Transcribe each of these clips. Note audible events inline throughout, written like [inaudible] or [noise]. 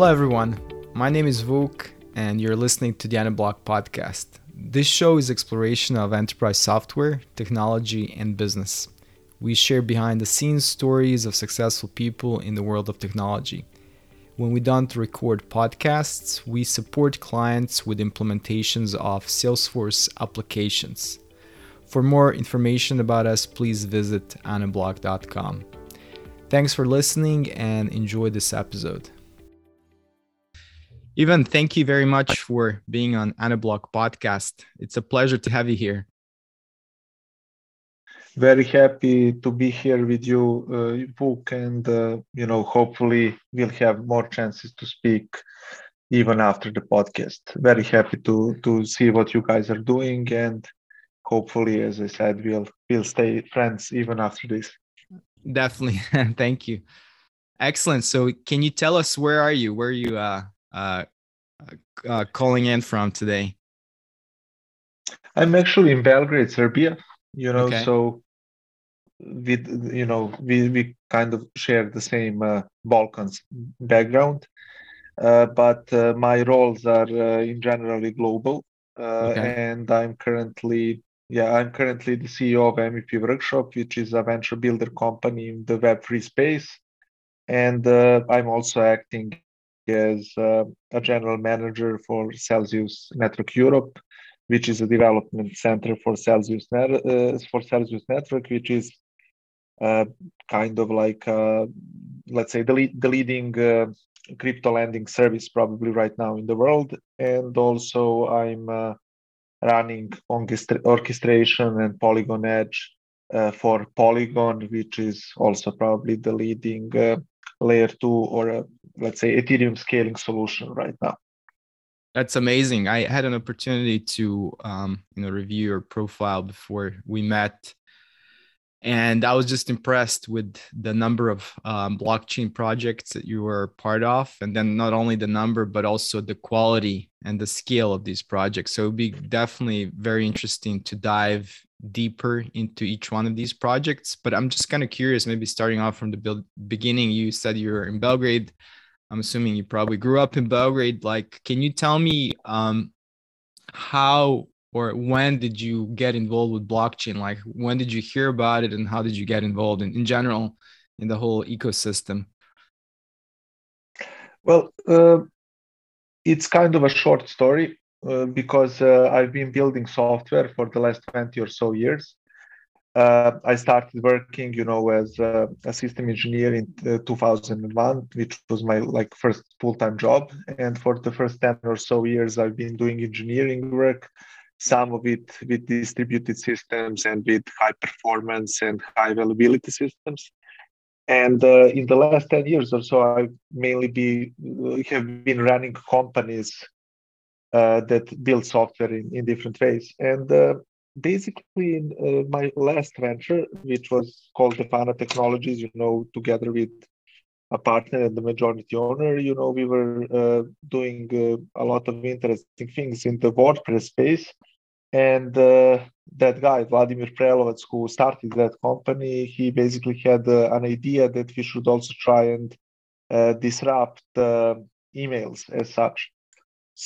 Hello, everyone. My name is Vuk, and you're listening to the Anablock podcast. This show is exploration of enterprise software, technology, and business. We share behind the scenes stories of successful people in the world of technology. When we don't record podcasts, we support clients with implementations of Salesforce applications. For more information about us, please visit anablock.com. Thanks for listening and enjoy this episode. Ivan, thank you very much for being on Anablock podcast. It's a pleasure to have you here. Very happy to be here with you, uh, Vuk, and uh, you know, hopefully we'll have more chances to speak even after the podcast. Very happy to to see what you guys are doing, and hopefully, as I said, we'll we'll stay friends even after this. Definitely, [laughs] thank you. Excellent. So, can you tell us where are you? Where are you uh, uh, uh, calling in from today? I'm actually in Belgrade, Serbia. You know, okay. so with you know we we kind of share the same uh, Balkans background, uh, but uh, my roles are uh, in generally global, uh, okay. and I'm currently yeah I'm currently the CEO of MVP Workshop, which is a venture builder company in the Web3 space, and uh, I'm also acting as uh, a general manager for Celsius Network Europe, which is a development center for Celsius net, uh, for Celsius Network, which is uh, kind of like uh, let's say the, the leading uh, crypto lending service probably right now in the world, and also I'm uh, running orchestration and Polygon Edge for Polygon, which is also probably the leading layer two or let's say Ethereum scaling solution right now. That's amazing. I had an opportunity to um, you know review your profile before we met, and I was just impressed with the number of um, blockchain projects that you were part of, and then not only the number but also the quality and the scale of these projects. So it'd be definitely very interesting to dive deeper into each one of these projects. But I'm just kind of curious, maybe starting off from the beginning, you said you were in Belgrade. I'm assuming you probably grew up in Belgrade. Like, can you tell me um, how or when did you get involved with blockchain? Like, when did you hear about it and how did you get involved in, in general in the whole ecosystem? Well, uh, it's kind of a short story. Uh, because uh, I've been building software for the last 20 or so years. Uh, I started working, you know, as a, a system engineer in 2001, which was my like first full-time job. And for the first 10 or so years, I've been doing engineering work, some of it with distributed systems and with high performance and high availability systems. And uh, in the last 10 years or so, I mainly be have been running companies uh, that build software in, in different ways. And uh, basically, in uh, my last venture, which was called Devana Technologies, you know, together with a partner and the majority owner, you know, we were uh, doing uh, a lot of interesting things in the WordPress space. And uh, that guy, Vladimir Prelovac, who started that company, he basically had an idea that we should also try and disrupt emails as such.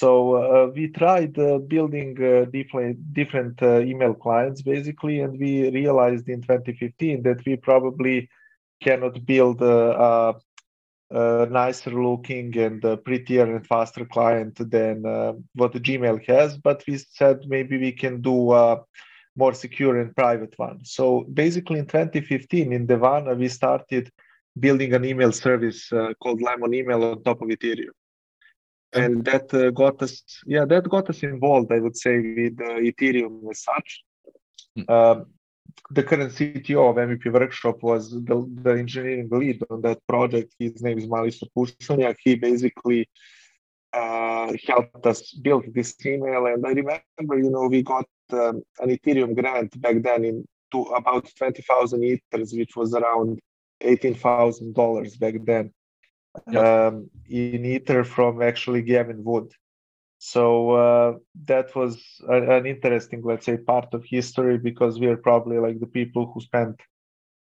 So uh, we tried uh, building uh, different different email clients basically, and we realized in 2015 that we probably cannot build a, a nicer looking and prettier and faster client than what Gmail has. But we said maybe we can do a more secure and private one. So basically, in 2015 in Devana, we started building an email service uh, called Lemon Email on top of Ethereum and that uh, got us yeah that got us involved i would say with uh, ethereum as such mm. uh, the current cto of mvp workshop was the, the engineering lead on that project his name is Malisa Pusonjak. he basically uh, helped us build this email and i remember you know we got um, an ethereum grant back then in to about 20000 ethers which was around $18000 back then um, in Ether from actually Gavin Wood. So uh, that was a, an interesting, let's say, part of history because we are probably like the people who spent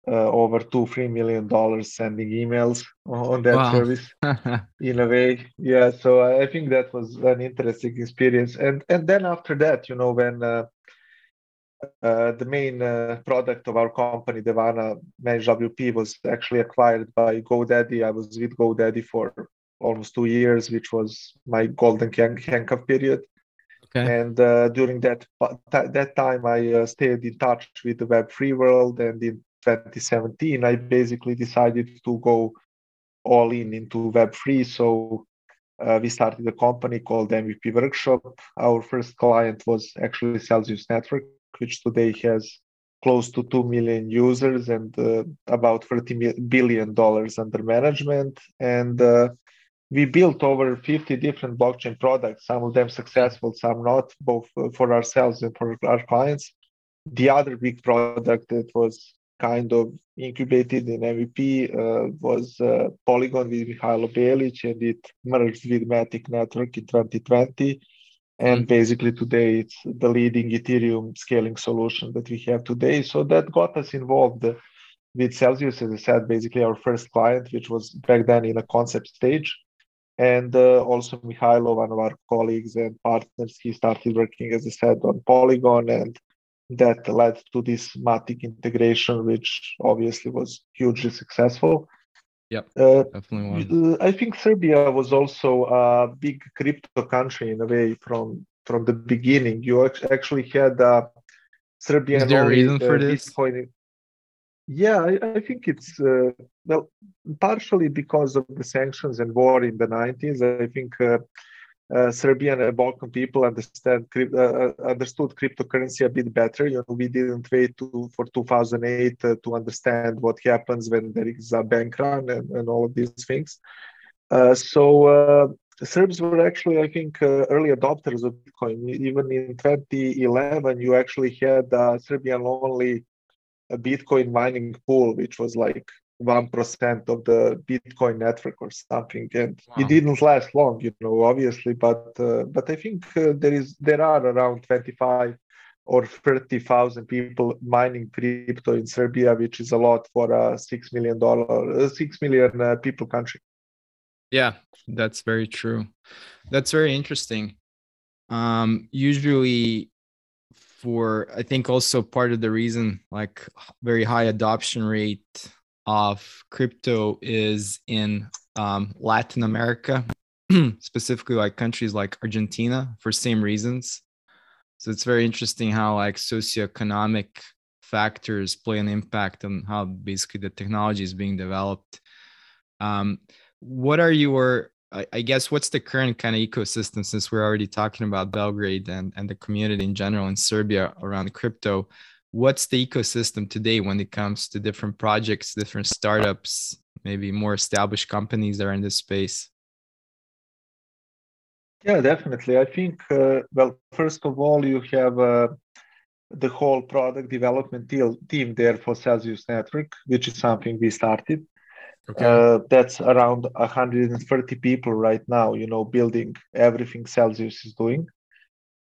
uh, over two three million dollars sending emails on that wow. service [laughs] in a way yeah so i think that was an interesting experience and and then after that you know when uh, uh, the main uh, product of our company, Devana ManageWP, was actually acquired by GoDaddy. I was with GoDaddy for almost two years, which was my golden handcuff period. Okay. And uh, during that that time, I uh, stayed in touch with the Web3 world, and in 2017, I basically decided to go all in into Web3. So uh, we started a company called MVP Workshop. Our first client was actually Celsius Network, which today has close to 2 million users and uh, about 30 billion dollars under management. And uh, we built over 50 different blockchain products some of them successful some not both uh, for ourselves and for our clients. The other big product that was kind of incubated in MVP uh, was uh, Polygon with Mihailo Bjelic and it merged with Matic Network in 2020 and basically today it's the leading ethereum scaling solution that we have today. So that got us involved with celsius as i said basically our first client which was back then in a concept stage. And uh, also Mihailo, one of our colleagues and partners, he started working, as I said, on Polygon, and that led to this Matic integration, which obviously was hugely successful. Yep, uh, definitely one. I think Serbia was also a big crypto country in a way from from the beginning. You actually had uh, Serbian. Is there a reason for uh, this? Bitcoin. Yeah, I, I think it's uh, well partially because of the sanctions and war in the 90s. I think uh, uh, Serbian and Balkan people understand uh, uh, understood cryptocurrency a bit better. You know, we didn't wait to, for 2008 uh, to understand what happens when there is a bank run and, and all of these things. Uh, so uh, Serbs were actually, I think, early adopters of Bitcoin. Even in 2011, you actually had a Serbian only Bitcoin mining pool, which was like one percent of the Bitcoin network or something, and wow. it didn't last long, you know, obviously. But uh, but I think uh, there is there are around twenty five or thirty thousand people mining crypto in Serbia, which is a lot for a six million dollar uh, six million uh, people country. Yeah, that's very true. That's very interesting. Um, usually for i think also part of the reason like very high adoption rate of crypto is in um, Latin America, [clears throat] specifically like countries like Argentina for same reasons. So it's very interesting how like socioeconomic factors play an impact on how basically the technology is being developed. Um, what are your I guess what's the current kind of ecosystem since we're already talking about Belgrade and, and the community in general in Serbia around crypto? What's the ecosystem today when it comes to different projects, different startups, maybe more established companies that are in this space? Yeah, definitely. I think, uh, well, first of all, you have uh, the whole product development team there for Celsius Network, which is something we started. Okay. Uh, that's around 130 people right now, you know, building everything Celsius is doing.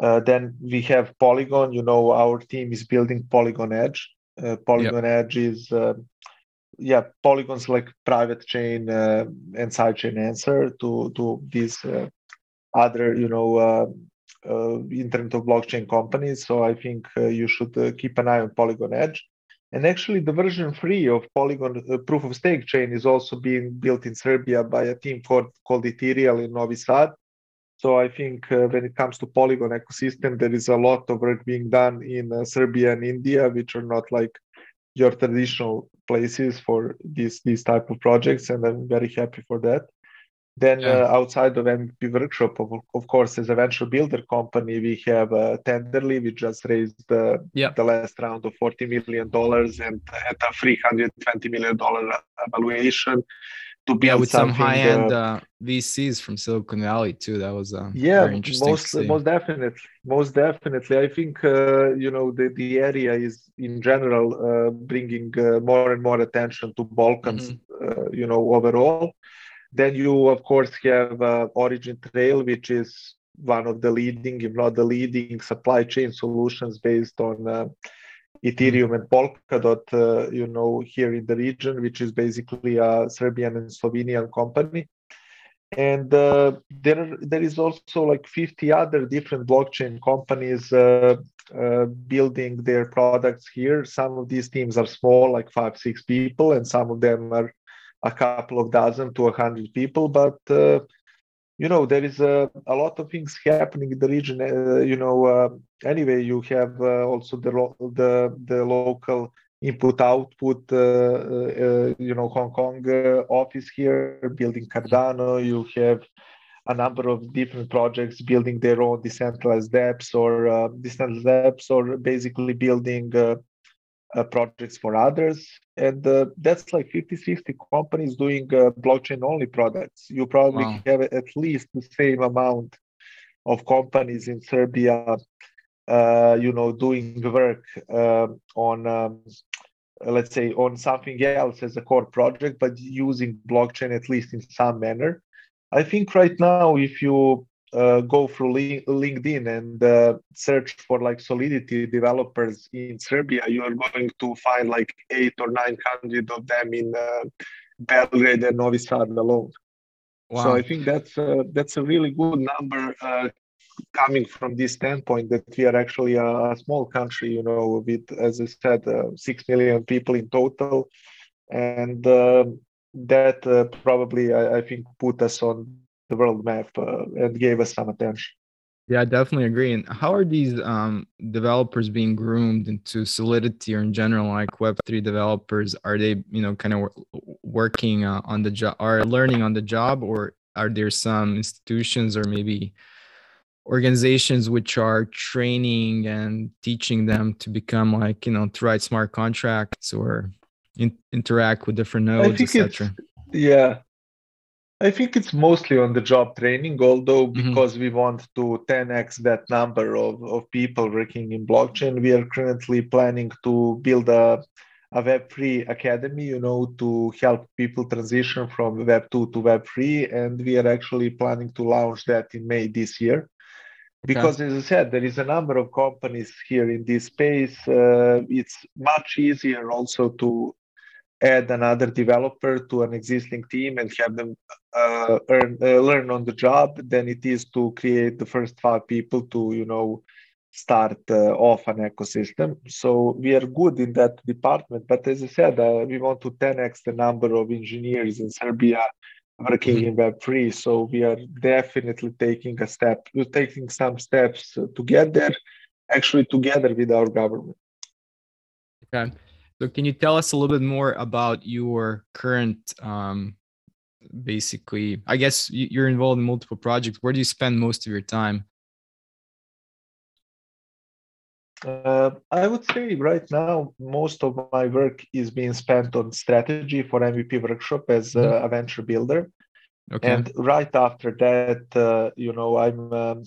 Uh, then we have Polygon. You know, our team is building Polygon Edge. Uh, Polygon yep. Edge is, uh, yeah, Polygon's like private chain uh, and sidechain answer to to these uh, other, you know, uh, Internet of blockchain companies. So I think you should keep an eye on Polygon Edge. And actually, the version three of Polygon proof of stake chain is also being built in Serbia by a team called called Ethereal in Novi Sad so I think uh, when it comes to Polygon ecosystem, there is a lot of work being done in uh, Serbia and India, which are not like your traditional places for these these type of projects, and I'm very happy for that. Then yeah. uh, outside of MVP Workshop, of, of course, as a venture builder company, we have uh, Tenderly. We just raised uh, yep. the last round of forty million dollars and at a three hundred twenty million dollar valuation to build yeah, with some high end uh, VCs from Silicon Valley too. That was uh, yeah, most most definitely, most definitely. I think uh, you know the the area is in general uh, bringing uh, more and more attention to Balkans. Mm-hmm. Uh, you know overall. Then you of course have OriginTrail, which is one of the leading, if not the leading, supply chain solutions based on Ethereum and Polkadot, uh, you know, here in the region, which is basically a Serbian and Slovenian company. And uh, there, there is also like 50 other different blockchain companies uh, uh, building their products here. Some of these teams are small, like five, six people, and some of them are a couple of dozen to a hundred people. But uh, you know there is a, a lot of things happening in the region uh, you know uh, anyway you have uh, also the the the local input output uh, uh, you know hong kong uh, office here building cardano you have a number of different projects building their own decentralized apps or decentralized apps or basically building uh, projects for others. And uh, that's like 50 50 companies doing uh, blockchain only products. You probably wow. have at least the same amount of companies in Serbia, uh, you know, doing work um, on, um, let's say, on something else as a core project, but using blockchain at least in some manner. I think right now, if you uh, go through LinkedIn and uh, search for like Solidity developers in Serbia, you are going to find like eight or nine hundred of them in uh, Belgrade and Novi Sad alone. Wow. So I think that's uh, that's a really good number uh, coming from this standpoint that we are actually a, a small country, you know, with as I said, uh, six million people in total, and that probably I, I think put us on the world map uh, and gave us some attention. Yeah, I definitely agree. And how are these um, developers being groomed into Solidity or in general, like Web3 developers? Are they, you know, kind of working uh, on the job or learning on the job, or are there some institutions or maybe organizations which are training and teaching them to become like, you know, to write smart contracts or in- interact with different nodes, etc.? Yeah, I think it's mostly on the job training, although mm-hmm. because we want to 10x that number of, of people working in blockchain, we are currently planning to build a, a Web3 academy, you know, to help people transition from Web2 to Web3. And we are actually planning to launch that in May this year. Because, okay. as I said, there is a number of companies here in this space. Uh, it's much easier also to add another developer to an existing team and have them uh, earn, uh, learn on the job than it is to create the first five people to you know start uh, off an ecosystem. So we are good in that department but as i said uh, we want to 10x the number of engineers in serbia working mm-hmm. in web3 so we are definitely taking a step we're taking some steps to get there actually together with our government. Okay so can you tell us a little bit more about your current um, basically i guess you're involved in multiple projects where do you spend most of your time uh, i would say right now most of my work is being spent on strategy for mvp workshop as mm-hmm. a venture builder okay. and right after that uh, you know i'm um,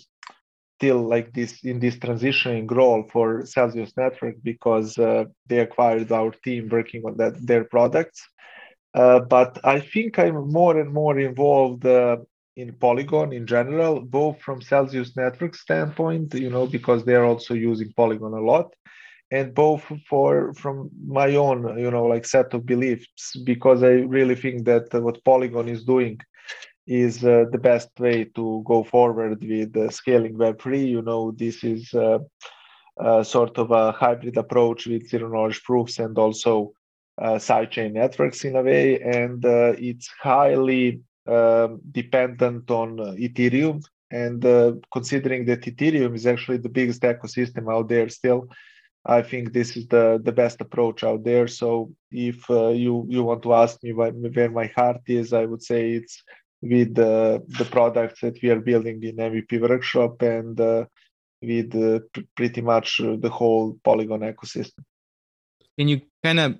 still like this in this transitioning role for Celsius Network because uh, they acquired our team working on that their products. Uh, but I think I'm more and more involved uh, in Polygon in general, both from Celsius Network standpoint, you know, because they're also using Polygon a lot, and both for from my own, you know, like set of beliefs, because I really think that what Polygon is doing is uh, the best way to go forward with uh, scaling Web3. You know, this is uh, sort of a hybrid approach with zero knowledge proofs and also uh, sidechain networks in a way, and uh, it's highly um, dependent on Ethereum. And uh, considering that Ethereum is actually the biggest ecosystem out there still, I think this is the, the best approach out there. So if you you want to ask me where my heart is, I would say it's with uh, the products that we are building in MVP workshop and uh, with uh, pr- pretty much the whole Polygon ecosystem. Can you kind of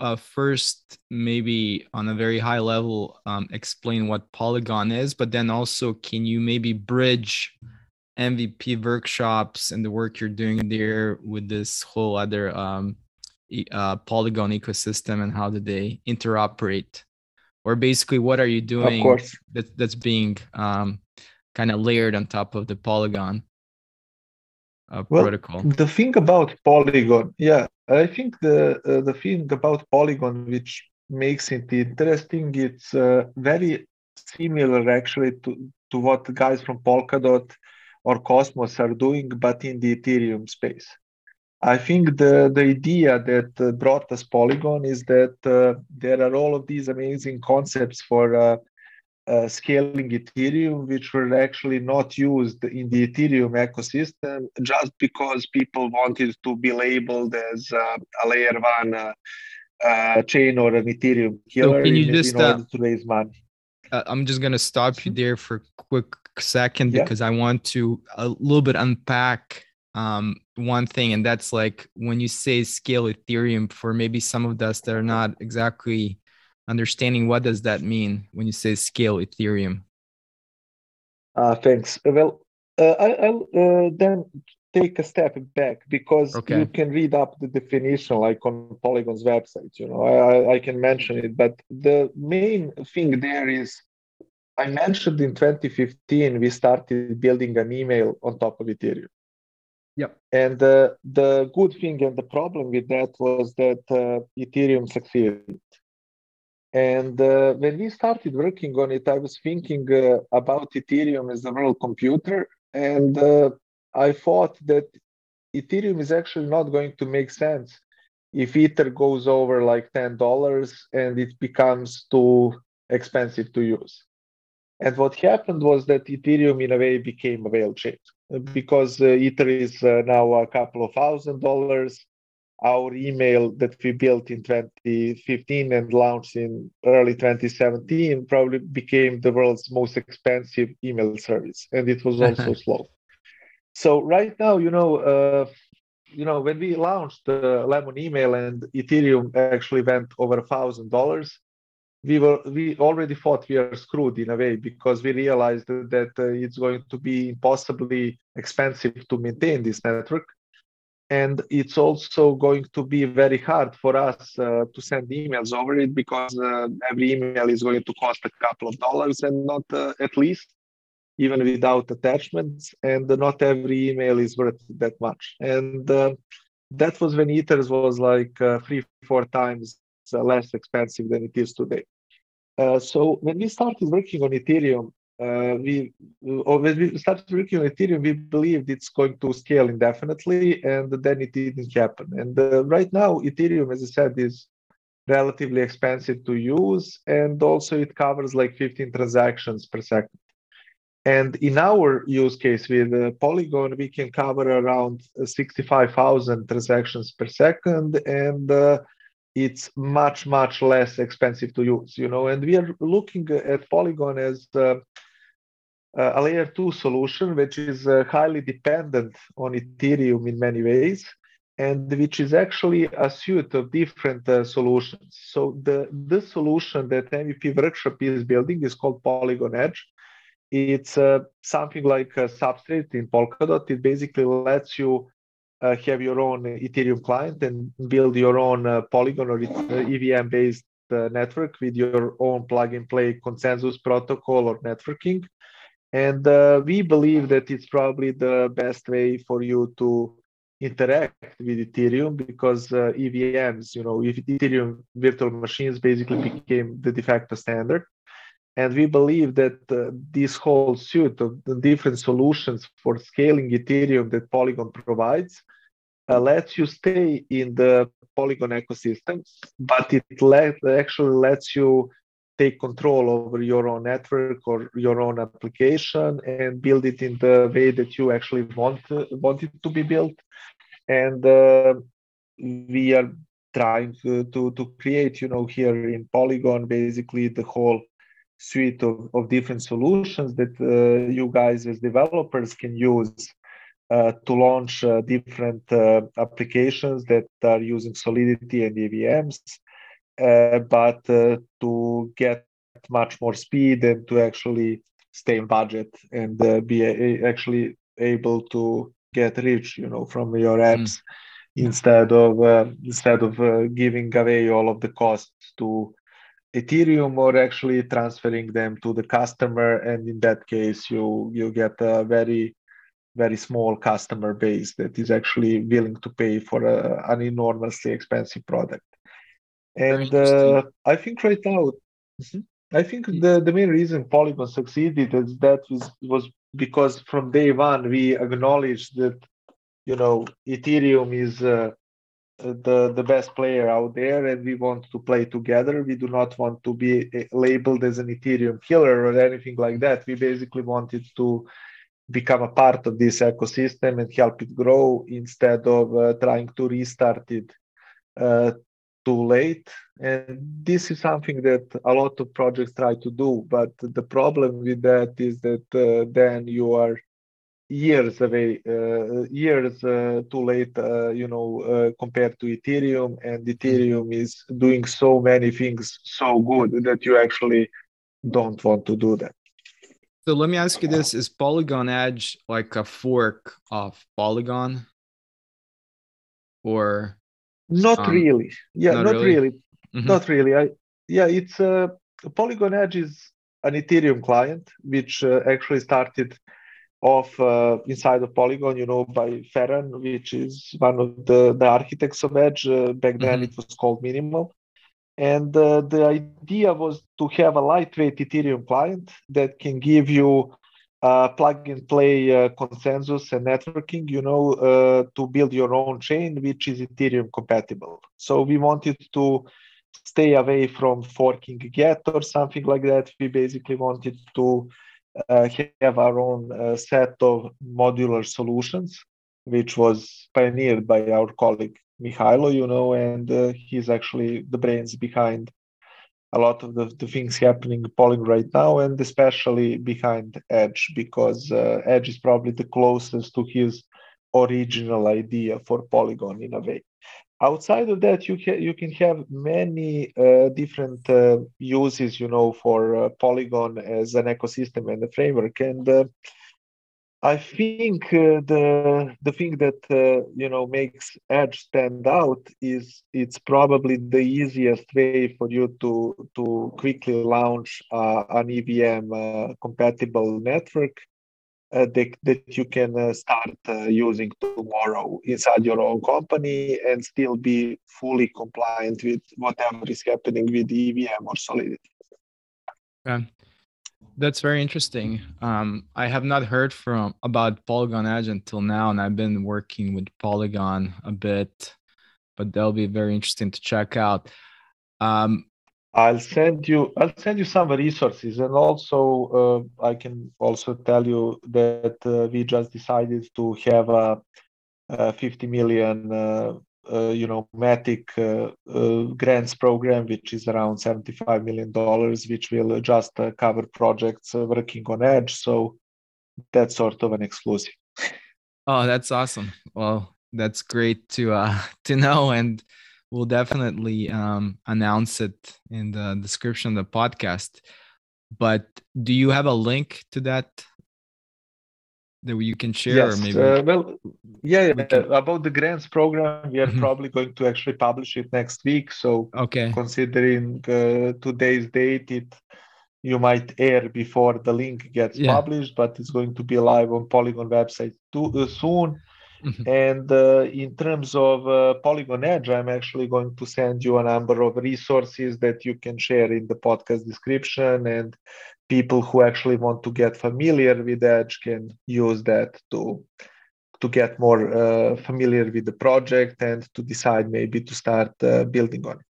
uh, first, maybe on a very high level, um, explain what Polygon is, but then also can you maybe bridge MVP workshops and the work you're doing there with this whole other um, uh, Polygon ecosystem and how do they interoperate? Or basically what are you doing that, that's being um, kind of layered on top of the polygon uh, well, protocol. The thing about Polygon, yeah, I think the uh, the thing about Polygon which makes it interesting, it's uh, very similar actually to to what guys from Polkadot or Cosmos are doing, but in the Ethereum space. I think the, the idea that uh, brought us Polygon is that uh, there are all of these amazing concepts for uh, uh scaling Ethereum, which were actually not used in the Ethereum ecosystem just because people wanted to be labeled as uh, a layer one uh, chain or an Ethereum killer so in, just, in, order to raise money. I'm just going to stop you there for a quick second yeah. because I want to a little bit unpack um, one thing, and that's like when you say scale Ethereum for maybe some of us that are not exactly understanding what does that mean when you say scale Ethereum. Uh, thanks. Well, uh, I, will uh, then take a step back because okay. you can read up the definition like on Polygon's website. You know, I, I can mention it, but the main thing there is I mentioned in 2015 we started building an email on top of Ethereum. Yep. And uh, the good thing and the problem with that was that uh, Ethereum succeeded. And uh, when we started working on it, I was thinking uh, about Ethereum as a world computer. And uh, I thought that Ethereum is actually not going to make sense if Ether goes over like $10 and it becomes too expensive to use. And what happened was that Ethereum, in a way, became a whale chain because uh, Ether is uh, now a couple of thousand dollars. Our email that we built in 2015 and launched in early 2017 probably became the world's most expensive email service, and it was [laughs] also slow. So right now, you know, uh, you know, when we launched the Lemon email and Ethereum actually went over a thousand dollars, we were we already thought we are screwed in a way because we realized that uh, it's going to be impossibly expensive to maintain this network. And it's also going to be very hard for us uh, to send emails over it because uh, every email is going to cost a couple of dollars and not uh, at least even without attachments. And not every email is worth that much. And uh, that was when ethers was like uh, three four times uh, less expensive than it is today. Uh, so when we started working on Ethereum, uh, we or when we started working on Ethereum, we believed it's going to scale indefinitely, and then it didn't happen. And uh, right now, Ethereum, as I said, is relatively expensive to use, and also it covers like 15 transactions per second. And in our use case with uh, Polygon, we can cover around 65,000 transactions per second, and uh, it's much much less expensive to use you know and we are looking at polygon as uh, a layer 2 solution which is uh, highly dependent on ethereum in many ways and which is actually a suite of different uh, solutions. So the the solution that mvp workshop is building is called polygon edge. It's uh, something like a substrate in polkadot. It basically lets you uh, have your own Ethereum client and build your own uh, Polygon or EVM based uh, network with your own plug and play consensus protocol or networking. And uh, we believe that it's probably the best way for you to interact with Ethereum because uh, EVMs, you know, if Ethereum virtual machines basically became the de facto standard. And we believe that uh, this whole suite of different solutions for scaling Ethereum that Polygon provides uh, lets you stay in the Polygon ecosystem, but it let, actually lets you take control over your own network or your own application and build it in the way that you actually want, want it to be built. And uh, we are trying to, to, to create, you know, here in Polygon, basically the whole suite of, of different solutions that uh, you guys as developers can use uh, to launch uh, different uh, applications that are using Solidity and EVMs, uh, but uh, to get much more speed and to actually stay in budget and be a- actually able to get rich, you know, from your mm. apps. Mm. Instead of instead of giving away all of the costs to Ethereum or actually transferring them to the customer. And in that case, you you get a very very small customer base that is actually willing to pay for a, an enormously expensive product. And uh, I think right now, mm-hmm, I think the, the main reason Polygon succeeded is that was, was because from day one we acknowledged that you know Ethereum is uh, the the best player out there and we want to play together. We do not want to be eh, labeled as an ethereum killer or anything like that. We basically wanted to become a part of this ecosystem and help it grow instead of uh, trying to restart it uh, too late. And this is something that a lot of projects try to do but the problem with that is that uh, then you are years away, uh, years uh, too late, uh, you know, compared to Ethereum. And Ethereum is doing so many things so good that you actually don't want to do that. So let me ask you this: Is Polygon Edge like a fork of Polygon, or not um, really? Yeah, not, not really. really. Mm-hmm. Not really. I yeah, it's a uh, Polygon Edge is an Ethereum client which uh, actually started of uh, inside of Polygon, you know, by Ferran, which is one of the, the architects of Edge. Uh, back then, mm-hmm. it was called Minimal. And uh, the idea was to have a lightweight Ethereum client that can give you uh, plug and play uh, consensus and networking, you know, uh, to build your own chain, which is Ethereum compatible. So we wanted to stay away from forking Geth or something like that. We basically wanted to have our own uh, set of modular solutions, which was pioneered by our colleague Mihailo, you know, and uh, he's actually the brains behind a lot of the, the things happening in Polygon right now, and especially behind Edge, because uh, Edge is probably the closest to his original idea for Polygon in a way outside of that you can you can have many uh, different uh, uses you know for uh, polygon as an ecosystem and a framework. And uh, i think uh, the the thing that uh, you know makes edge stand out is it's probably the easiest way for you to to quickly launch an evm compatible network uh, that, that you can uh, start uh, using tomorrow inside your own company and still be fully compliant with whatever is happening with EVM or Solidity. That's very interesting. Um, I have not heard from about Polygon Edge until now, and I've been working with Polygon a bit, but that'll be very interesting to check out. Um, I'll send you I'll send you some resources and also uh, I can also tell you that uh, we just decided to have a, a 50 million uh, uh you know Matic uh, uh, grants program which is around 75 million dollars which will just cover projects working on edge. So that's sort of an exclusive. Oh that's awesome. Well that's great to [laughs] to know. And we'll definitely um, announce it in the description of the podcast. But do you have a link to that that you can share? Yes. Or maybe uh, well, yeah, yeah. Can... about the grants program, we are mm-hmm. probably going to actually publish it next week. So, okay, considering uh, today's date, it you might air before the link gets yeah. published, but it's going to be live on Polygon website too, uh, soon. Mm-hmm. And uh, in terms of uh, Polygon Edge, I'm actually going to send you a number of resources that you can share in the podcast description. And people who actually want to get familiar with Edge can use that to to get more uh, familiar with the project and to decide maybe to start uh, building on it.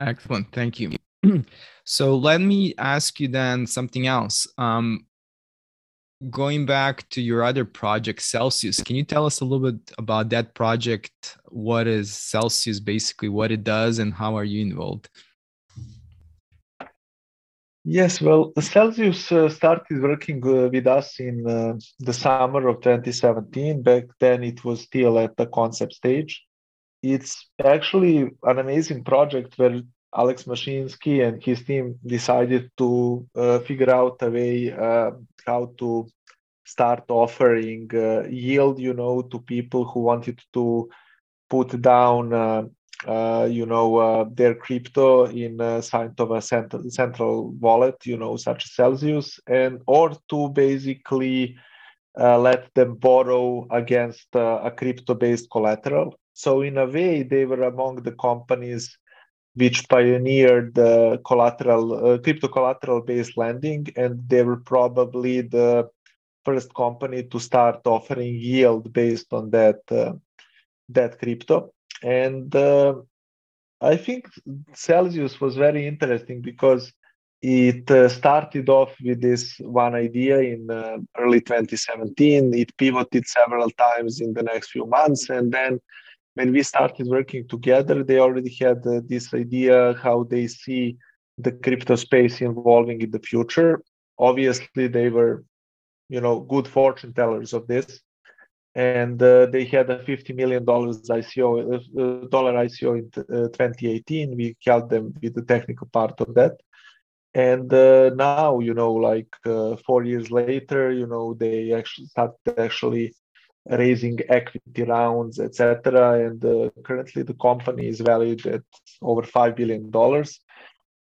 Excellent, thank you. [clears throat] so let me ask you then something else. Um, going back to your other project celsius can you tell us a little bit about that project? What is celsius basically what it does and how are you involved? Yes well celsius uh, started working uh, with us in uh, the summer of 2017 back then it was still at the concept stage. It's actually an amazing project where Alex Mashinsky and his team decided to uh, figure out a way uh, how to start offering uh, yield, you know, to people who wanted to put down, uh, uh, you know, uh, their crypto in a side of a central, central wallet, you know, such as Celsius, and or to basically let them borrow against a crypto-based collateral. So in a way, they were among the companies which pioneered the collateral, uh, crypto collateral-based lending, and they were probably the first company to start offering yield based on that uh, that crypto. And uh, I think Celsius was very interesting because it uh, started off with this one idea in uh, early 2017. It pivoted several times in the next few months. And then when we started working together, they already had uh, this idea how they see the crypto space evolving in the future. Obviously, they were, you know, good fortune tellers of this and uh, they had a 50 million dollars ICO uh, uh, dollar ICO in uh, 2018. We helped them with the technical part of that, and uh, now you know, like four years later, you know, they actually started actually raising equity rounds, etc. And currently, the company is valued at over five billion dollars.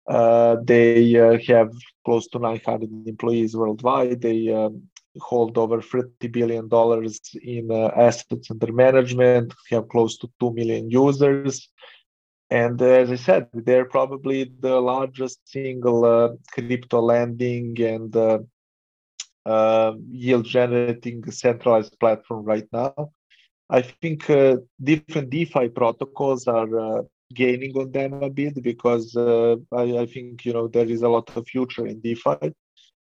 they have close to 900 employees worldwide. They um, hold over 30 billion dollars in uh, assets under management, have close to 2 million users. And uh, as I said, they're probably the largest single uh, crypto lending and uh, uh, yield generating centralized platform right now. I think uh, different DeFi protocols are gaining on them a bit because I, I think you know there is a lot of future in DeFi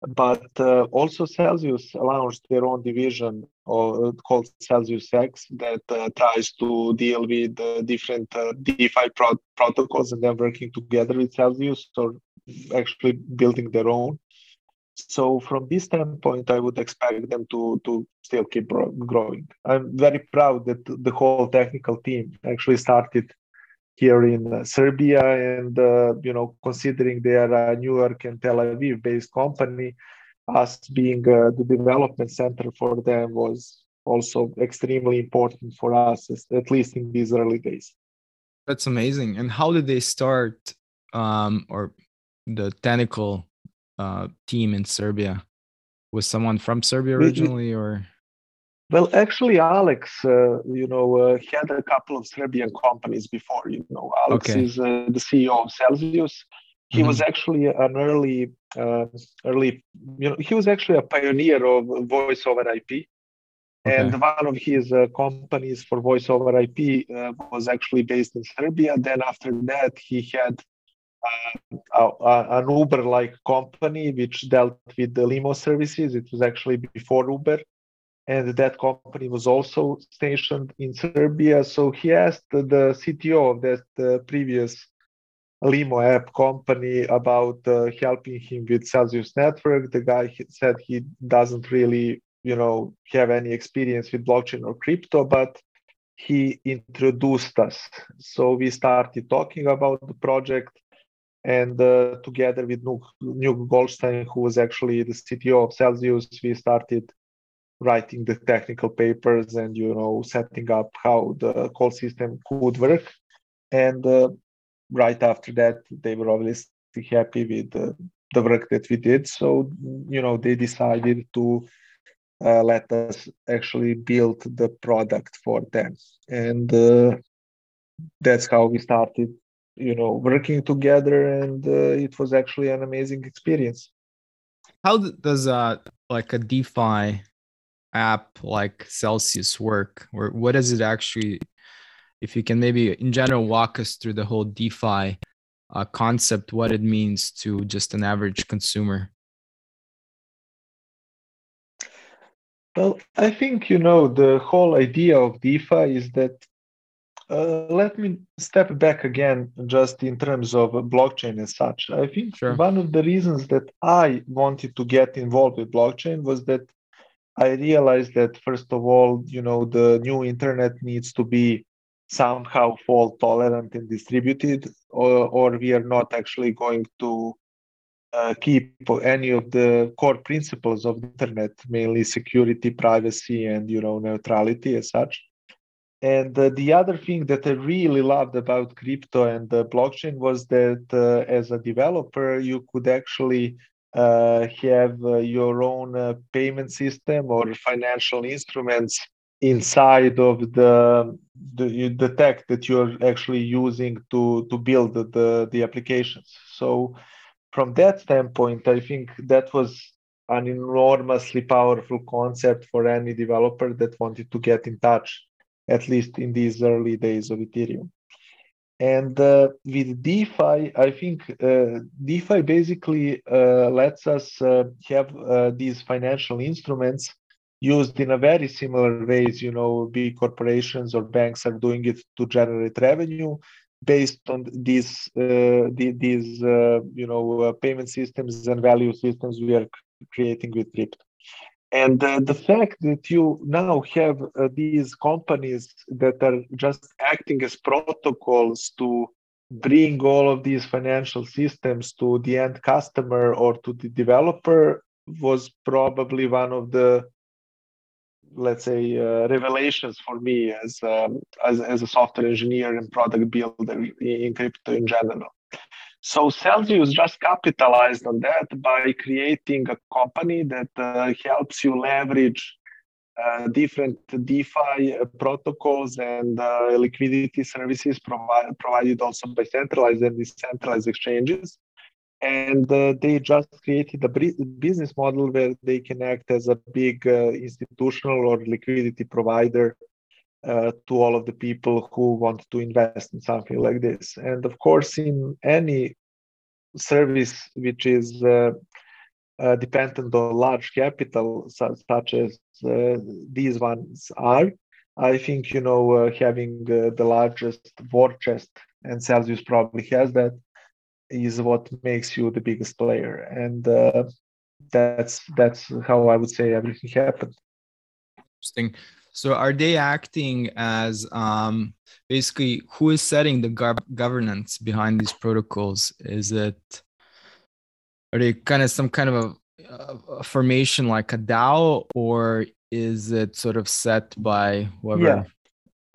but uh, also Celsius launched their own division uh, called Celsius X that uh, tries to deal with different uh, DeFi pro- protocols and then working together with Celsius or actually building their own. So from this standpoint, I would expect them to to still keep growing. I'm very proud that the whole technical team actually started here in Serbia. And, uh, you know, considering they are a New York and Tel Aviv based company, us being uh, the development center for them was also extremely important for us, at least in these early days. That's amazing. And how did they start, um, or the technical uh, team in Serbia? Was someone from Serbia originally, or? Well, actually, Alex, uh, you know, uh, had a couple of Serbian companies before. You know, Alex okay. is uh, the CEO of Celsius. He mm-hmm. was actually an early, uh, early, you know, he was actually a pioneer of voice over IP. Okay. And one of his uh, companies for voice over IP uh, was actually based in Serbia. Then after that, he had an Uber-like company which dealt with the limo services. It was actually before Uber and that company was also stationed in Serbia. So he asked the CTO of that previous Limo app company about uh, helping him with Celsius network. The guy said he doesn't really, you know, have any experience with blockchain or crypto, but he introduced us. So we started talking about the project. And uh, together with Nuke Goldstein, who was actually the CTO of Celsius, we started writing the technical papers and you know setting up how the call system could work. And uh, right after that they were obviously happy with the, the work that we did. So you know they decided to uh, let us actually build the product for them. And uh, that's how we started you know working together and uh, it was actually an amazing experience how does uh like a defi app like Celsius work? Or what does it actually, if you can maybe in general walk us through the whole DeFi uh, concept, what it means to just an average consumer? Well, I think, you know, the whole idea of DeFi is that uh, let me step back again, just in terms of blockchain as such. I think sure. one of the reasons that I wanted to get involved with blockchain was that I realized that first of all, you know, the new internet needs to be somehow fault tolerant and distributed, or, or we are not actually going to uh, keep any of the core principles of the internet, mainly security, privacy, and you know neutrality as such. And uh, the other thing that I really loved about crypto and blockchain was that uh, as a developer, you could actually uh, have uh, your own uh, payment system or financial instruments inside of the, the the tech that you're actually using to to build the the applications. So from that standpoint, I think that was an enormously powerful concept for any developer that wanted to get in touch, at least in these early days of Ethereum. And uh, with DeFi, I think uh, DeFi basically uh, lets us uh, have uh, these financial instruments used in a very similar ways. You know, big corporations or banks are doing it to generate revenue based on these uh, these you know payment systems and value systems we are creating with crypto. And uh, the fact that you now have uh, these companies that are just acting as protocols to bring all of these financial systems to the end customer or to the developer was probably one of the let's say uh, revelations for me as, um, as as a software engineer and product builder in crypto in general so Celsius just capitalized on that by creating a company that uh, helps you leverage uh, different DeFi uh, protocols and uh, liquidity services provi- provided also by centralized and decentralized exchanges. And uh, they just created a business model where they can act as a big uh, institutional or liquidity provider uh, to all of the people who want to invest in something like this. And of course, in any service which is uh, uh, dependent on large capital, such, such as uh, these ones are, I think you know uh, having the largest war chest, and Celsius probably has that, is what makes you the biggest player, and that's that's how I would say everything happened. Interesting. So are they acting as um, basically who is setting the gov- governance behind these protocols? Is it are they kind of some kind of a, a formation like a DAO, or is it sort of set by whoever yeah.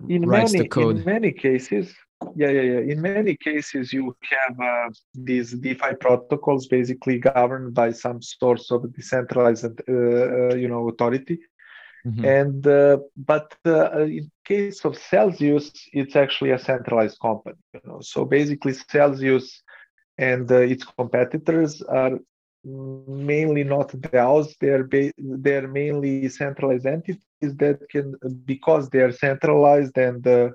in writes many, the code? In many cases, yeah, yeah, yeah. In many cases, you have uh, these DeFi protocols basically governed by some source of decentralized, uh, uh, you know, authority Mm-hmm. And uh, but uh, in case of Celsius, it's actually a centralized company. You know? So basically, Celsius and uh, its competitors are mainly not DAOs. They're ba- they're mainly centralized entities that can because they are centralized and uh,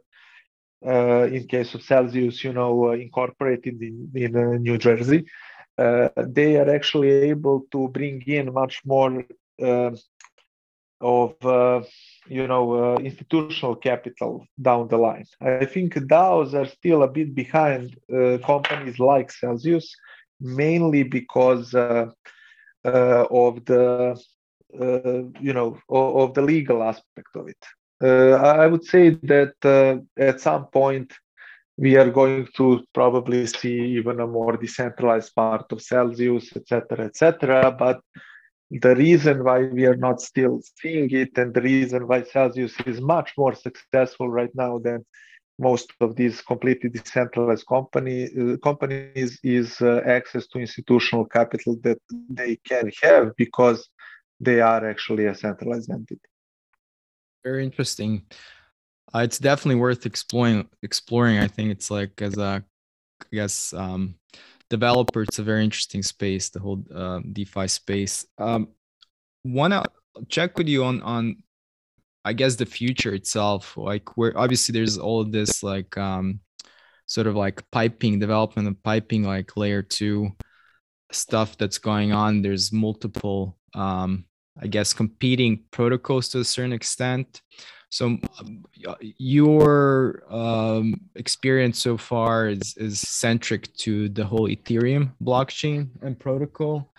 uh, in case of Celsius, you know, uh, incorporated in, in New Jersey, they are actually able to bring in much more of uh, you know uh, institutional capital down the line. I think DAOs are still a bit behind uh, companies like Celsius, mainly because uh, uh, of the uh, you know of, of, the legal aspect of it. I would say that at some point we are going to probably see even a more decentralized part of Celsius, etc., etc. But the reason why we are not still seeing it and the reason why Celsius is much more successful right now than most of these completely decentralized company uh, companies is uh, access to institutional capital that they can have because they are actually a centralized entity. Very interesting. Uh, it's definitely worth exploring. Exploring, I think it's like as a, I guess, um, developer, it's a very interesting space, the whole uh, DeFi space. Um, Want to check with you on on, I guess the future itself. Like where obviously there's all of this like um, sort of like piping development of piping like layer two stuff that's going on. There's multiple um, I guess competing protocols to a certain extent. So um, your um, experience so far is is centric to the whole Ethereum blockchain and protocol.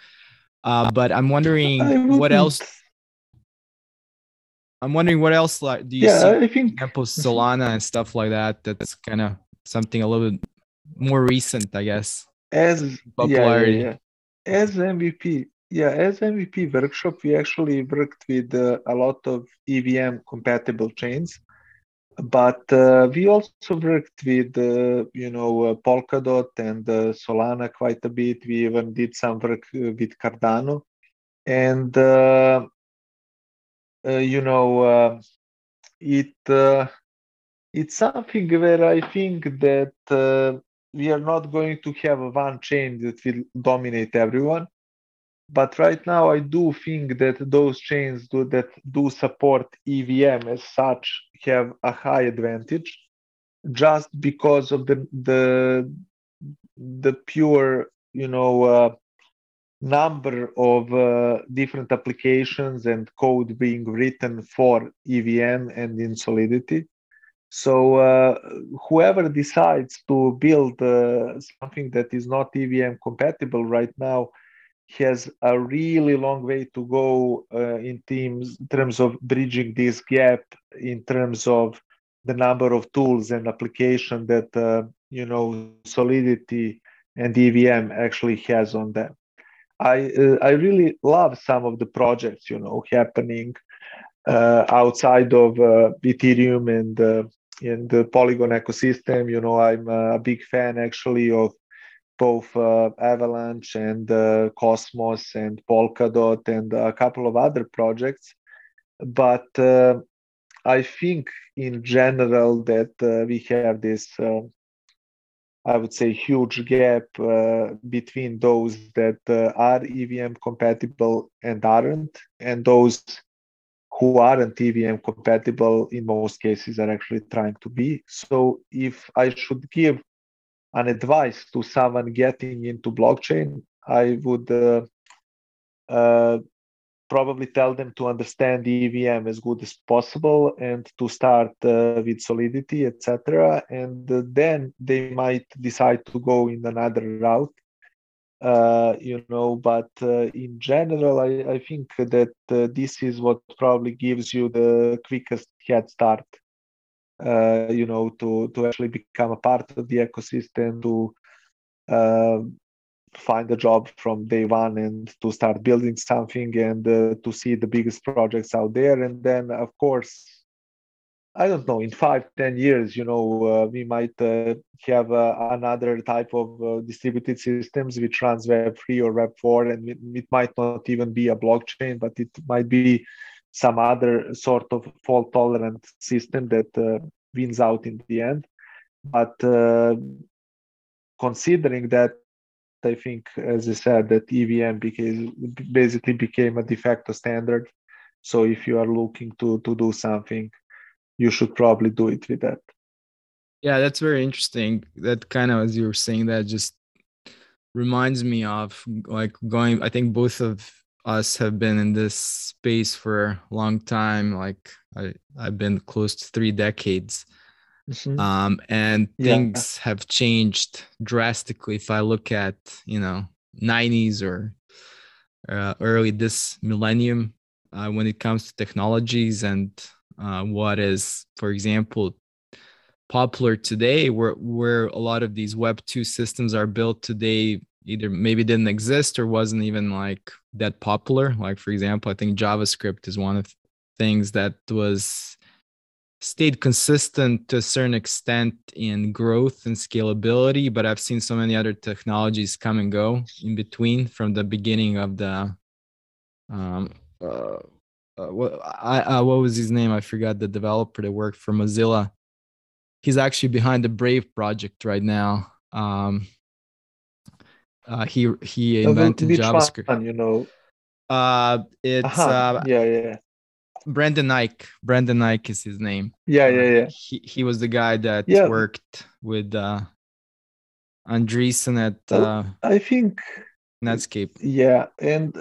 Uh, but I'm wondering what else. I'm wondering what else like do you yeah, see I think... example Solana and stuff like that. That's kind of something a little bit more recent, I guess. As popularity. Yeah, yeah, yeah. As MVP, yeah, as MVP workshop, we actually worked with uh, a lot of EVM compatible chains. but uh, we also worked with uh, you know uh, polkadot and uh, solana quite a bit we even did some work uh, with cardano and you know it it's something where i think that we are not going to have one chain that will dominate everyone but right now i do think that those chains do that do support evm as such have a high advantage just because of the the the pure you know uh, number of uh, different applications and code being written for evm and in solidity. So uh, whoever decides to build uh, something that is not evm compatible right now has a really long way to go uh, in, teams, in terms of bridging this gap in terms of the number of tools and application that uh, you know solidity and evm actually has on them. I uh, i really love some of the projects you know happening uh, outside of uh, ethereum and uh, in the polygon ecosystem. You know i'm a big fan actually of both uh, Avalanche and uh, Cosmos and Polkadot and a couple of other projects. But uh, I think in general that uh, we have this, uh, I would say, huge gap uh, between those that are EVM compatible and aren't, and those who aren't EVM compatible in most cases are actually trying to be. So if I should give an advice to someone getting into blockchain, I would uh, uh, probably tell them to understand EVM as good as possible and to start uh, with Solidity, etc. And then they might decide to go in another route. Uh, you know, but uh, in general, I, I think that uh, this is what probably gives you the quickest head start uh, you know, to to actually become a part of the ecosystem, to uh, find a job from day one and to start building something and uh, to see the biggest projects out there. And then, of course, I don't know, in five, ten years, you know, uh, we might uh, have uh, another type of distributed systems which runs Web three or Web four, and it, it, might not even be a blockchain, but it might be some other sort of fault tolerant system that uh, wins out in the end. But uh, considering that, I think, as I said, that EVM became basically became a de facto standard. So if you are looking to to do something, you should probably do it with that. Yeah, that's very interesting. That kind of, as you were saying, that just reminds me of like going. I think both of us have been in this space for a long time like I, i've been close to three decades mm-hmm. um, and yeah. things have changed drastically if i look at you know 90s or uh, early this millennium uh, when it comes to technologies and uh, what is for example popular today where where a lot of these web 2 systems are built today either maybe didn't exist or wasn't even like that popular. Like for example, I think JavaScript is one of things that was stayed consistent to a certain extent in growth and scalability, but I've seen so many other technologies come and go in between from the beginning of the um uh, uh what I uh, what was his name? I forgot the developer that worked for Mozilla. He's actually behind the Brave project right now. Um uh, he he invented JavaScript. One, you know. Uh, it's uh, yeah, yeah. Brendan Eich. Brendan Eich is his name. Yeah, yeah, yeah. He he was the guy that yeah. worked with uh, Andreessen at uh, I think Netscape. Yeah, and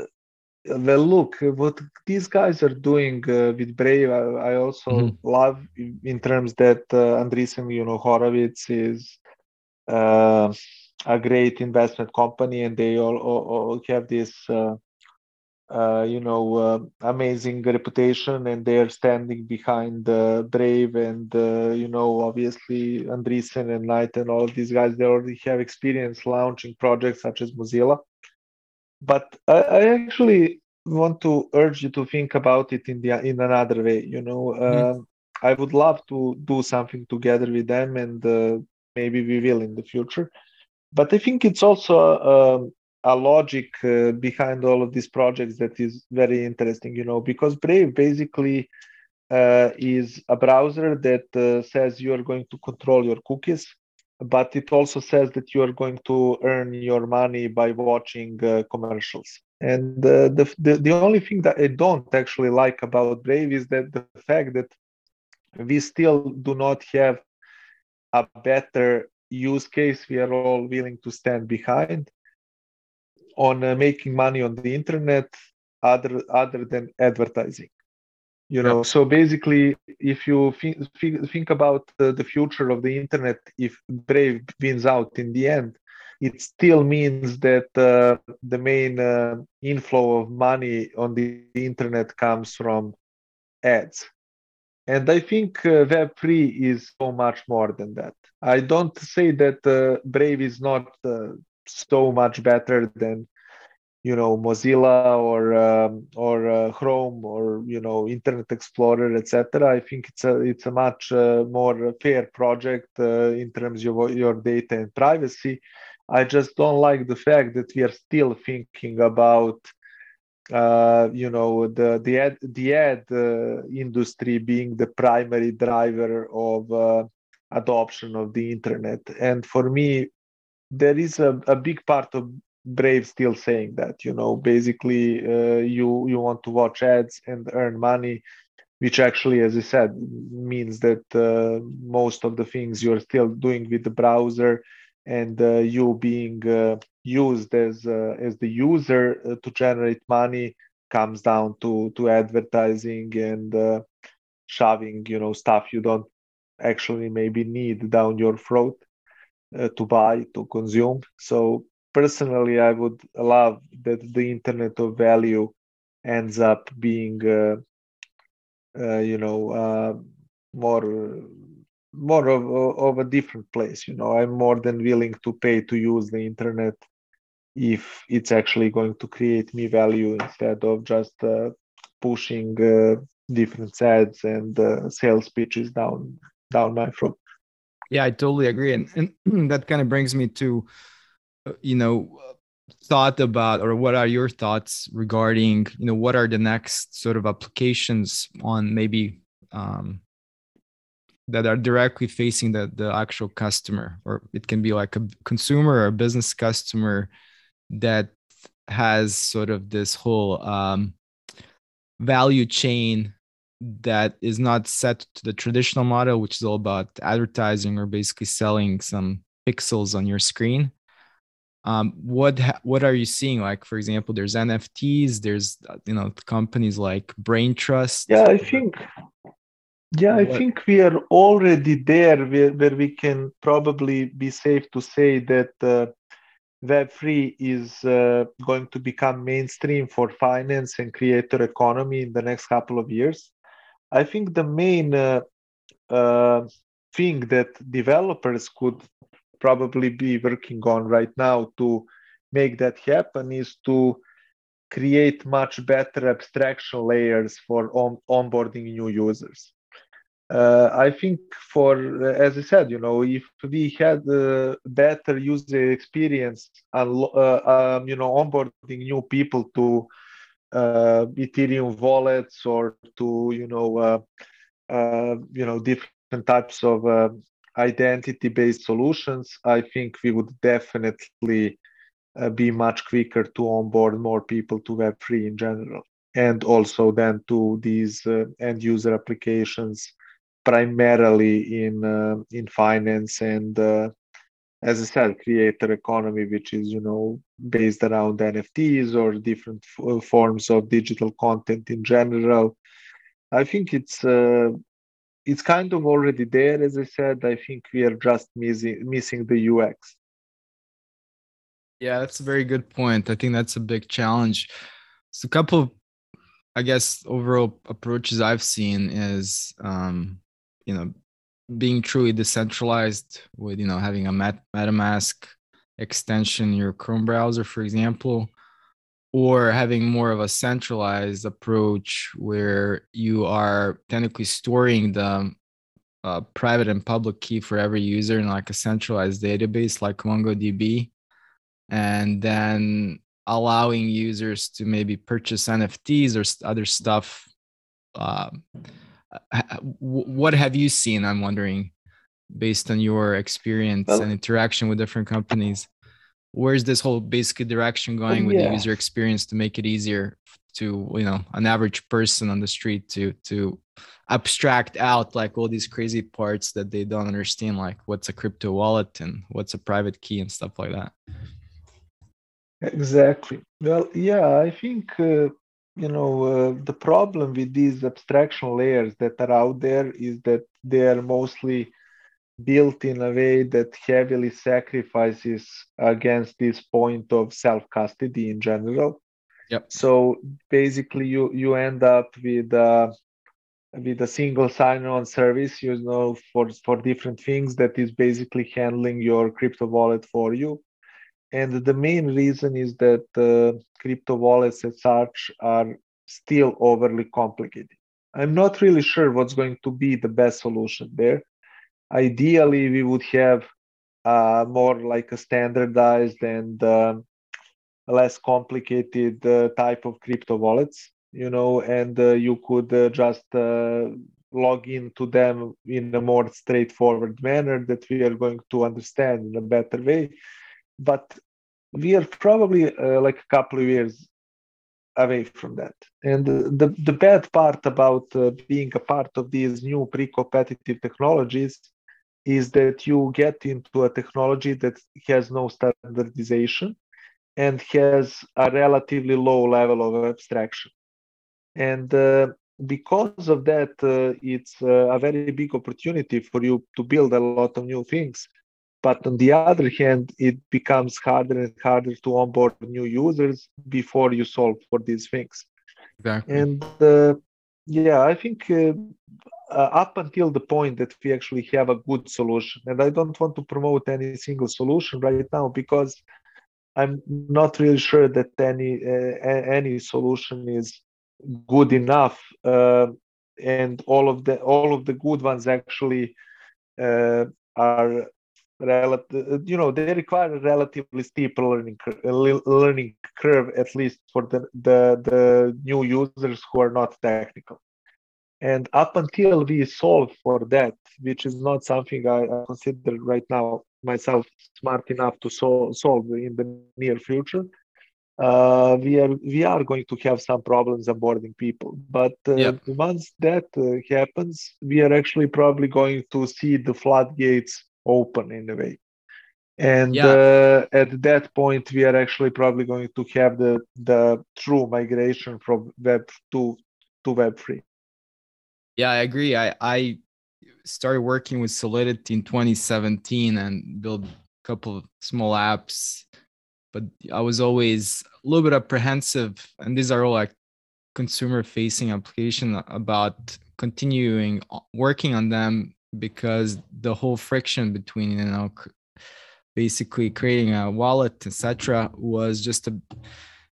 well, look what these guys are doing uh, with Brave. I, I also mm-hmm. love in, in, terms that uh, Andreessen, you know, Horowitz is. Uh, a great investment company and they all, all, all have this uh, uh, you know uh, amazing reputation and they're standing behind brave and uh, you know obviously andreessen and knight and all of these guys they already have experience launching projects such as mozilla but I, I, actually want to urge you to think about it in the in another way you know mm-hmm. Um, I would love to do something together with them, and uh, maybe we will in the future. But I think it's also a, a logic uh, behind all of these projects that is very interesting, you know, because Brave basically uh, is a browser that uh, says you are going to control your cookies, but it also says that you are going to earn your money by watching uh, commercials. And uh, the, the the only thing that I don't actually like about Brave is that the fact that we still do not have a better use case we are all willing to stand behind on uh, making money on the internet other other than advertising you know? So basically if you think, think about the, the future of the internet if brave wins out in the end it still means that uh, the main uh, inflow of money on the internet comes from ads and i think uh, web3 is so much more than that i don't say that uh, brave is not uh, so much better than you know Mozilla or um, or uh, Chrome or you know Internet Explorer, etc. I think it's a it's a much uh, more fair project uh, in terms of your data and privacy. I just don't like the fact that we are still thinking about uh, you know the the ad the ad uh, industry being the primary driver of uh, adoption of the internet, and for me. There is a, a big part of Brave still saying that. You know, basically, uh, you you want to watch ads and earn money, which actually, as I said, means that uh, most of the things you're still doing with the browser and uh, you being uh, used as uh, as the user to generate money comes down to to advertising and shoving you know stuff you don't actually maybe need down your throat uh, to buy to consume. So personally, I would love that the Internet of Value ends up being, uh, uh, you know, more more of, of a different place. You know, I'm more than willing to pay to use the internet if it's actually going to create me value instead of just uh, pushing uh, different ads and uh, sales pitches down down my throat. Yeah, I totally agree, and, and [clears throat] that kind of brings me to you know thought about or what are your thoughts regarding you know what are the next sort of applications on maybe um, that are directly facing the the actual customer or it can be like a consumer or a business customer that has sort of this whole um, value chain that is not set to the traditional model which is all about advertising or basically selling some pixels on your screen. Um, what what are you seeing? Like for example there's nfts there's uh, you know companies like Braintrust yeah i think yeah i what? think we are already there where, where we can probably be safe to say that uh, web3 is uh, going to become mainstream for finance and creator economy in the next couple of years i think the main uh, uh thing that developers could probably be working on right now to make that happen is to create much better abstraction layers for on- onboarding new users. Uh, I think for, as I said, you know, if we had a better user experience and, uh, um, you know, onboarding new people to uh, Ethereum wallets or to, you know, uh, uh, you know, different types of uh, identity based solutions, I think we would definitely uh, be much quicker to onboard more people to Web3 in general. And also then to these uh, end user applications, primarily in uh, in finance and uh, as I said, creator economy, which is you know based around NFTs or different f- forms of digital content in general. I think it's uh, it's kind of already there. As i said i think we are just missing missing the ux yeah that's a very good point. I think that's a big challenge. So a couple of i guess overall approaches i've seen is um you know being truly decentralized with you know having a Met- metamask extension in your chrome browser for example or having more of a centralized approach where you are technically storing the uh, private and public key for every user in like a centralized database like MongoDB, and then allowing users to maybe purchase NFTs or other stuff. Uh, what have you seen? I'm wondering, based on your experience well, and interaction with different companies where's this whole basically direction going with yeah. the user experience to make it easier to you know an average person on the street to to abstract out like all these crazy parts that they don't understand like what's a crypto wallet and what's a private key and stuff like that exactly well yeah i think uh, you know uh, the problem with these abstraction layers that are out there is that they are mostly built in a way that heavily sacrifices against this point of self custody in general. Yep. So basically, you you end up with uh, with a single sign-on service, you know, for for different things that is basically handling your crypto wallet for you. And the main reason is that uh, crypto wallets as such are still overly complicated. I'm not really sure what's going to be the best solution there ideally we would have uh, more like a standardized and um, less complicated uh, type of crypto wallets you know and uh, you could uh, just uh, log into them in a more straightforward manner that we are going to understand in a better way but we are probably uh, like a couple of years away from that. And the, the bad part about uh, being a part of these new pre competitive technologies is that you get into a technology that has no standardization and has a relatively low level of abstraction. And uh, because of that, uh, it's uh, a very big opportunity for you to build a lot of new things. But on the other hand, it becomes harder and harder to onboard new users before you solve for these things. Exactly. And uh, yeah, I think uh, uh, up until the point that we actually have a good solution. And I don't want to promote any single solution right now because I'm not really sure that any uh, any solution is good enough. Uh, and all of the all of the good ones actually uh, are relative. You know, they require a relatively steep learning learning curve, at least for the the the new users who are not technical. And up until we solve for that, which is not something I, I consider right now myself smart enough to sol- solve in the near future, uh, we are we are going to have some problems onboarding people. But uh, yep. once that uh, happens, we are actually probably going to see the floodgates open in a way. And yeah. Uh, at that point, we are actually probably going to have the the true migration from Web two to Web three. Yeah, I agree. I I started working with Solidity in 2017 and built a couple of small apps, but I was always a little bit apprehensive. And these are all like consumer facing application about continuing working on them because the whole friction between you know basically creating a wallet etc was just a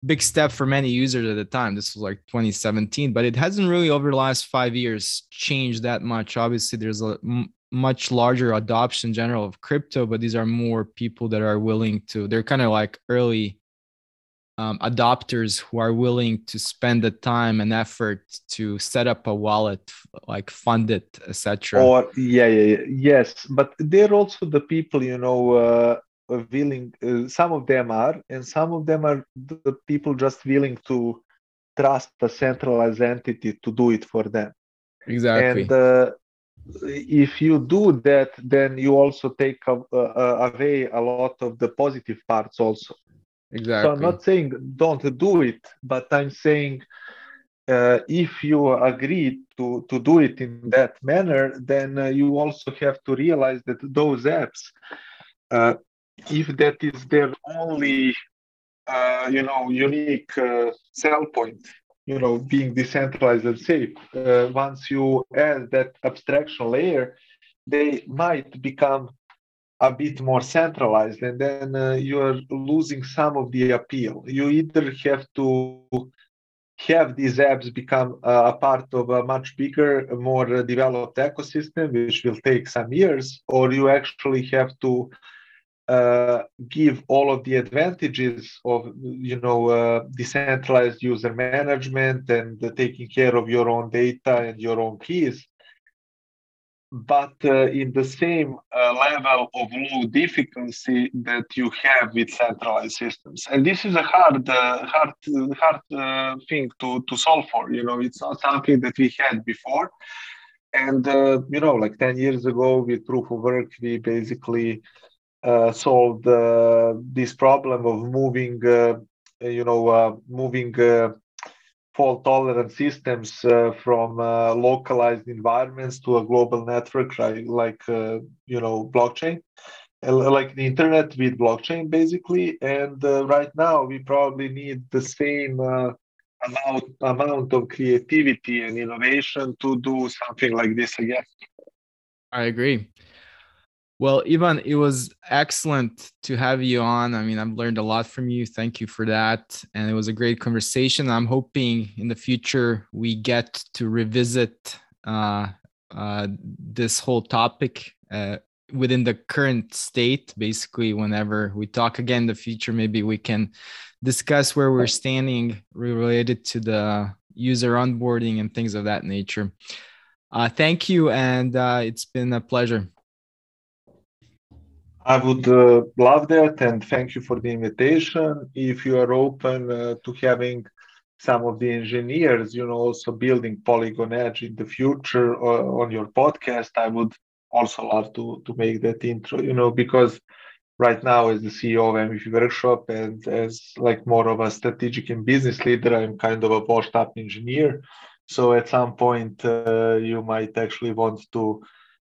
big step for many users at the time. This was like 2017, but it hasn't really over the last five years changed that much. Obviously, there's a m- much larger adoption general of crypto, but these are more people that are willing to. They're kind of like early um, adopters who are willing to spend the time and effort to set up a wallet, like fund it, etc. Or yeah, yeah, yeah, yes, but they're also the people you know uh, willing uh, some of them are and some of them are the people just willing to trust a centralized entity to do it for them. Exactly. And uh, if you do that then you also take a, a, away a lot of the positive parts also exactly. So i'm not saying don't do it but i'm saying uh, if you agree to, to do it in that manner, then uh, you also have to realize that those apps uh, if that is their only uh, you know unique uh, sell point you know being decentralized and safe uh, once you add that abstraction layer they might become a bit more centralized and then uh, you are losing some of the appeal. You either have to have these apps become uh, a part of a much bigger more developed ecosystem which will take some years or you actually have to uh, give all of the advantages of you know uh, decentralized user management and taking care of your own data and your own keys but uh, in the same uh, level of low difficulty that you have with centralized systems. And this is a hard uh, hard hard thing to to solve for you know it's not something that we had before. And you know like 10 years ago with proof of work we basically uh, solved uh, this problem of moving, uh, you know, moving fault tolerant systems from localized environments to a global network, right? Like, you know, blockchain like the internet with blockchain basically and uh, right now we probably need the same uh, amount amount of creativity and innovation to do something like this again i agree well, Ivan, it was excellent to have you on. I mean, I've learned a lot from you. Thank you for that. And it was a great conversation. I'm hoping in the future we get to revisit uh, uh, this whole topic uh, within the current state. Basically, whenever we talk again in the future, maybe we can discuss where we're standing related to the user onboarding and things of that nature. Uh, thank you. And uh, it's been a pleasure. I would uh, love that and thank you for the invitation. If you are open uh, to having some of the engineers, you know, also building Polygon Edge in the future uh, on your podcast, I would also love to to make that intro, you know, because right now as the CEO of MVP Workshop and as like more of a strategic and business leader, I'm kind of a washed up engineer. So at some point, uh, you might actually want to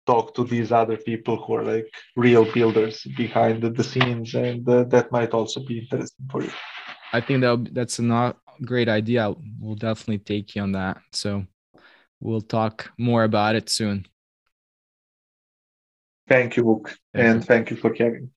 talk to these other people who are like real builders behind the scenes and uh, that might also be interesting for you. I think that that's a not great idea. We'll definitely take you on that. So we'll talk more about it soon. Thank you Luke, and thank you for having